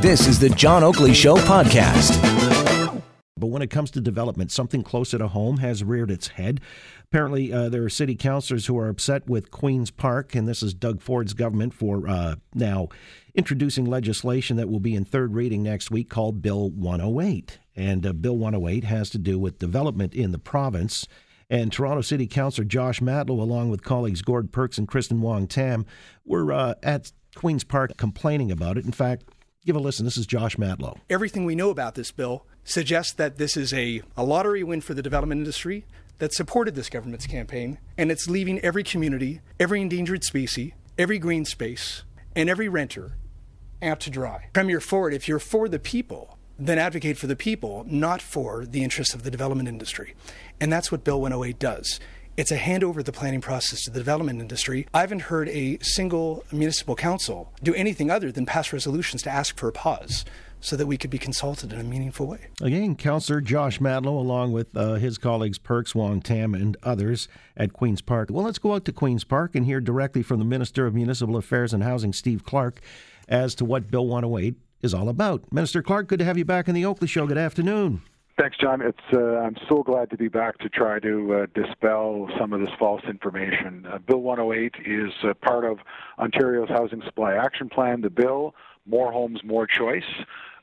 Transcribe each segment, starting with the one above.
This is the John Oakley Show podcast. But when it comes to development, something closer to home has reared its head. Apparently, uh, there are city councilors who are upset with Queen's Park, and this is Doug Ford's government for uh, now introducing legislation that will be in third reading next week called Bill 108. And uh, Bill 108 has to do with development in the province. And Toronto City Councilor Josh Matlow, along with colleagues Gord Perks and Kristyn Wong Tam, were uh, at Queen's Park complaining about it. In fact, give a listen. This is Josh Matlow. Everything we know about this bill suggests that this is a, a lottery win for the development industry that supported this government's campaign, and it's leaving every community, every endangered species, every green space, and every renter out to dry. Premier Ford, if you're for the people, then advocate for the people, not for the interests of the development industry. And that's what Bill 108 does. It's a handover of the planning process to the development industry. I haven't heard a single municipal council do anything other than pass resolutions to ask for a pause so that we could be consulted in a meaningful way. Again, Councillor Josh Matlow, along with uh, his colleagues Perks, Wong Tam, and others at Queen's Park. Well, let's go out to Queen's Park and hear directly from the Minister of Municipal Affairs and Housing, Steve Clark, as to what Bill 108 is all about. Minister Clark, good to have you back in the Oakley Show. Good afternoon. Thanks, John. It's uh, I'm so glad to be back to try to uh, dispel some of this false information. Uh, bill 108 is part of Ontario's Housing Supply Action Plan. The bill, More Homes, More Choice,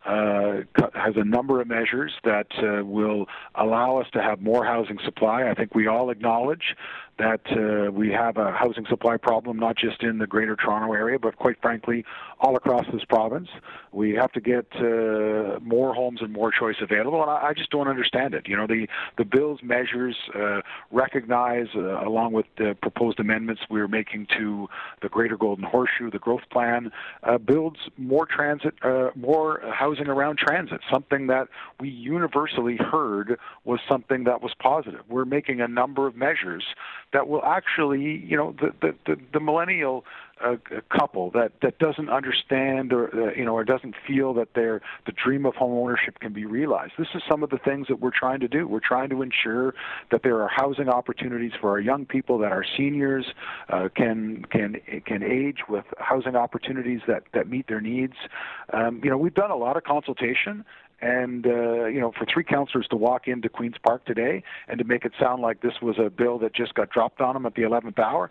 uh, has a number of measures that uh, will allow us to have more housing supply. I think we all acknowledge that uh, we have a housing supply problem not just in the Greater Toronto area, but quite frankly, all across this province. We have to get uh, more homes and more choice available, and I, I, just don't understand it. You know, the the bill's measures uh, recognize, uh, along with the proposed amendments we're making to the Greater Golden Horseshoe, the growth plan, uh, builds more transit, uh, more housing around transit. Something that we universally heard was something that was positive. We're making a number of measures that will actually, you know, the the the, the millennial uh, couple that that doesn't understand or uh, you know or doesn't feel that their the dream of home ownership can be realized. This is some of the things that we're trying to do. We're trying to ensure that there are housing opportunities for our young people, that our seniors uh, can can can age with housing opportunities that that meet their needs. Um, you know, we've done a lot of consultation and uh, you know, for three councillors to walk into Queens Park today and to make it sound like this was a bill that just got dropped on them at the 11th hour,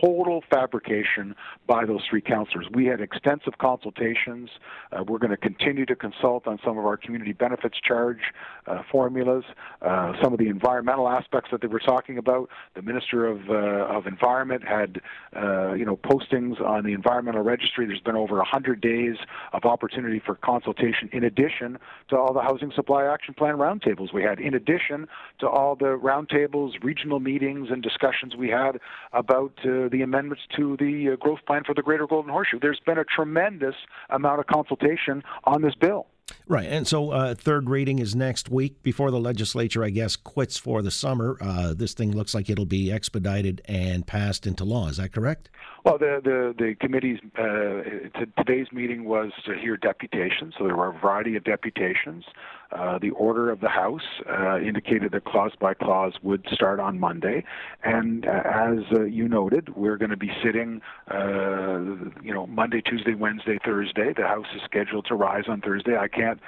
total fabrication by those three councillors. We had extensive consultations. Uh, we're going to continue to consult on some of our community benefits charge uh, formulas, uh, some of the environmental aspects that they were talking about. The Minister of, uh, of Environment had, uh, you know, postings on the environmental registry. There's been over 100 days of opportunity for consultation in addition to all the Housing Supply Action Plan roundtables we had, in addition to all the roundtables, regional meetings, and discussions we had about uh, the amendments to the uh, growth plan for the Greater Golden Horseshoe. There's been a tremendous amount of consultation on this bill. Right, and so uh, third reading is next week before the legislature, I guess, quits for the summer. Uh, this thing looks like it'll be expedited and passed into law. Is that correct? Well, the the, the committee's uh, t- today's meeting was to hear deputations, so there were a variety of deputations. Uh, the order of the House uh, indicated that clause by clause would start on Monday, and uh, as uh, you noted, we're going to be sitting, uh, you know, Monday, Tuesday, Wednesday, Thursday. The House is scheduled to rise on Thursday. I can't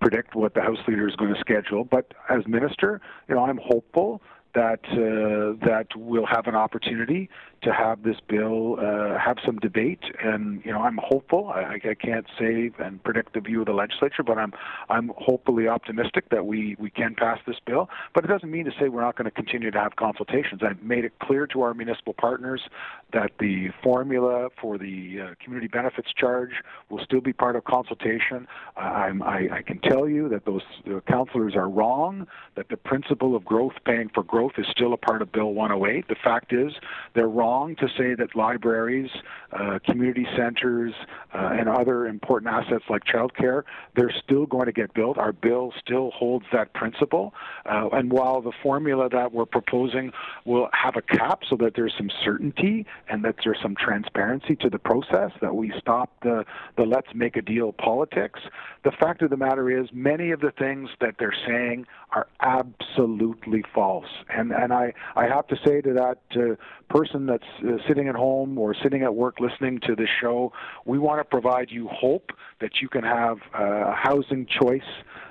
predict what the House Leader is going to schedule, but as Minister, you know, I'm hopeful that uh, that we'll have an opportunity to have this bill uh, have some debate, and you know I'm hopeful. I, I can't say and predict the view of the legislature, but I'm I'm hopefully optimistic that we we can pass this bill. But it doesn't mean to say we're not going to continue to have consultations. I've made it clear to our municipal partners that the formula for the uh, community benefits charge will still be part of consultation. I'm, I, I can tell you that those uh, councillors are wrong. That the principle of growth paying for growth is still a part of Bill 108. The fact is they're wrong to say that libraries, uh, community centers, uh, and other important assets like childcare, they're still going to get built. Our bill still holds that principle. Uh, and while the formula that we're proposing will have a cap so that there's some certainty and that there's some transparency to the process, that we stop the, the let's make a deal politics, the fact of the matter is many of the things that they're saying are absolutely false. And and I I have to say to that uh, person that's uh, sitting at home or sitting at work listening to this show, we want to provide you hope that you can have a housing choice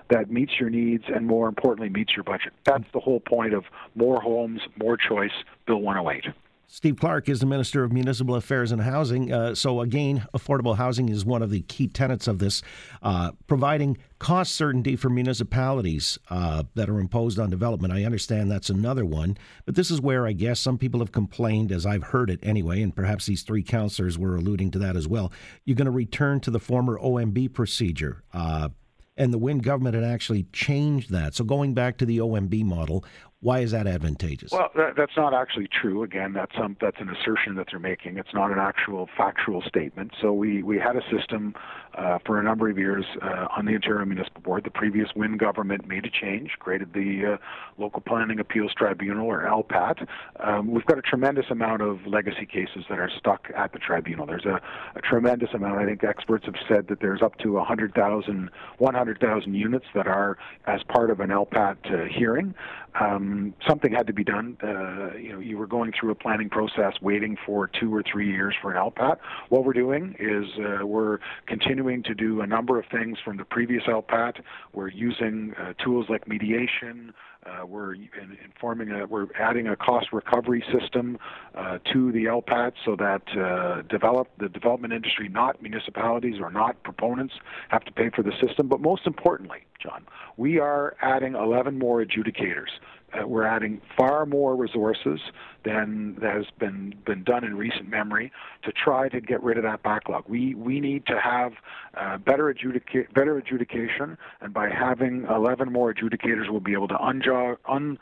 that meets your needs and more importantly meets your budget. That's the whole point of more homes, more choice, Bill 108. Steve Clark is the Minister of Municipal Affairs and Housing. Uh, so, again, affordable housing is one of the key tenets of this, uh, providing cost certainty for municipalities uh, that are imposed on development. I understand that's another one, but this is where I guess some people have complained, as I've heard it anyway, and perhaps these three councillors were alluding to that as well. You're going to return to the former OMB procedure. Uh, and the Wynne government had actually changed that. So going back to the OMB model, why is that advantageous? Well, that, that's not actually true. Again, that's um, that's an assertion that they're making. It's not an actual factual statement. So we, we had a system uh, for a number of years uh, on the Ontario Municipal Board. The previous Wynne government made a change, created the uh, Local Planning Appeals Tribunal, or LPAT. Um, we've got a tremendous amount of legacy cases that are stuck at the tribunal. There's a, a tremendous amount. I think experts have said that there's up to 100,000 100,000 units that are as part of an LPAT uh, hearing. Um, something had to be done. Uh, you know, you were going through a planning process, waiting for two or three years for an LPAT. What we're doing is uh, we're continuing to do a number of things from the previous LPAT. We're using uh, tools like mediation. Uh, we're informing a, we're adding a cost recovery system uh, to the LPAT so that uh, develop the development industry, not municipalities or not proponents, have to pay for the system. But most importantly, John, we are adding 11 more adjudicators. Uh, we're adding far more resources than has been been done in recent memory to try to get rid of that backlog. We we need to have uh, better adjudica- better adjudication, and by having 11 more adjudicators, we'll be able to unjaw, un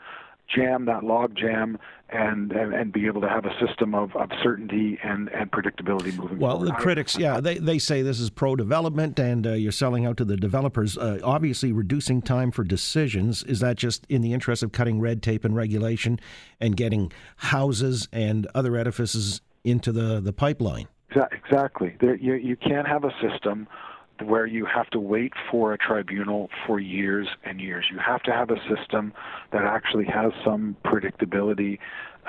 jam that log jam and, and, and be able to have a system of, of certainty and, and predictability moving well, forward. the critics, yeah, they, they say this is pro development and uh, you're selling out to the developers. Uh, obviously, reducing time for decisions is that just in the interest of cutting red tape and regulation and getting houses and other edifices into the, the pipeline? Exactly. There, you, you can't have a system where you have to wait for a tribunal for years and years. You have to have a system that actually has some predictability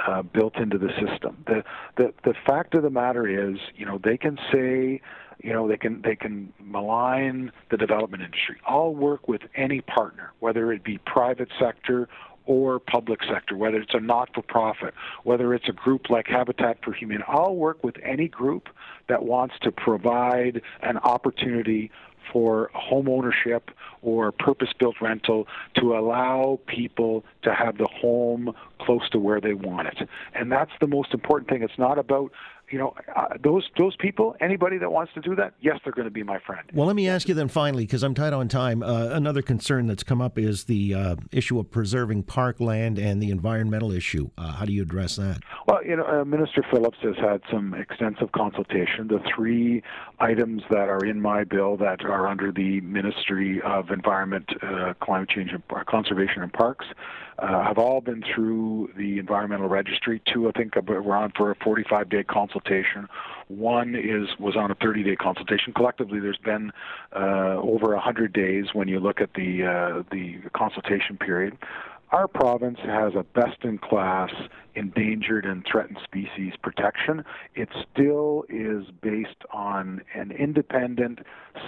uh, built into the system. The, the the fact of the matter is, you know, they can say, you know, they can they can malign the development industry. I'll work with any partner, whether it be private sector or public sector, whether it's a not for profit, whether it's a group like Habitat for Humanity. I'll work with any group that wants to provide an opportunity for home ownership or purpose built rental to allow people to have the home close to where they want it. And that's the most important thing. It's not about you know, uh, those those people, anybody that wants to do that, yes, they're going to be my friend. Well, let me ask you then finally, because I'm tight on time. Uh, another concern that's come up is the uh, issue of preserving parkland and the environmental issue. Uh, how do you address that? Well, you know, uh, Minister Phillips has had some extensive consultation. The three items that are in my bill that are under the Ministry of Environment, uh, Climate Change, and Conservation and Parks have all been through the environmental registry. Two, I think, we're on for a 45-day consultation consultation. One is was on a 30-day consultation. Collectively, there's been uh, over 100 days when you look at the uh, the consultation period. Our province has a best-in-class endangered and threatened species protection. It still is based on an independent,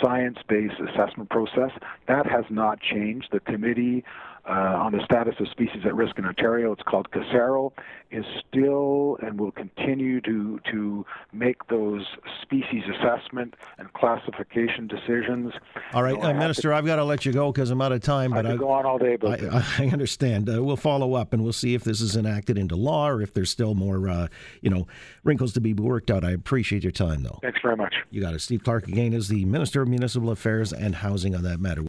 science-based assessment process. That has not changed. The committee uh, on the status of species at risk in Ontario. It's called COSSARO, is still and will continue to to make those species assessment and classification decisions. All right, uh, Minister, to, I've got to let you go because I'm out of time. But I could go on all day. But I, I understand. Uh, we'll follow up and we'll see if this is enacted into law or if there's still more, uh, you know, wrinkles to be worked out. I appreciate your time, though. Thanks very much. You got it. Steve Clark again is the Minister of Municipal Affairs and Housing on that matter.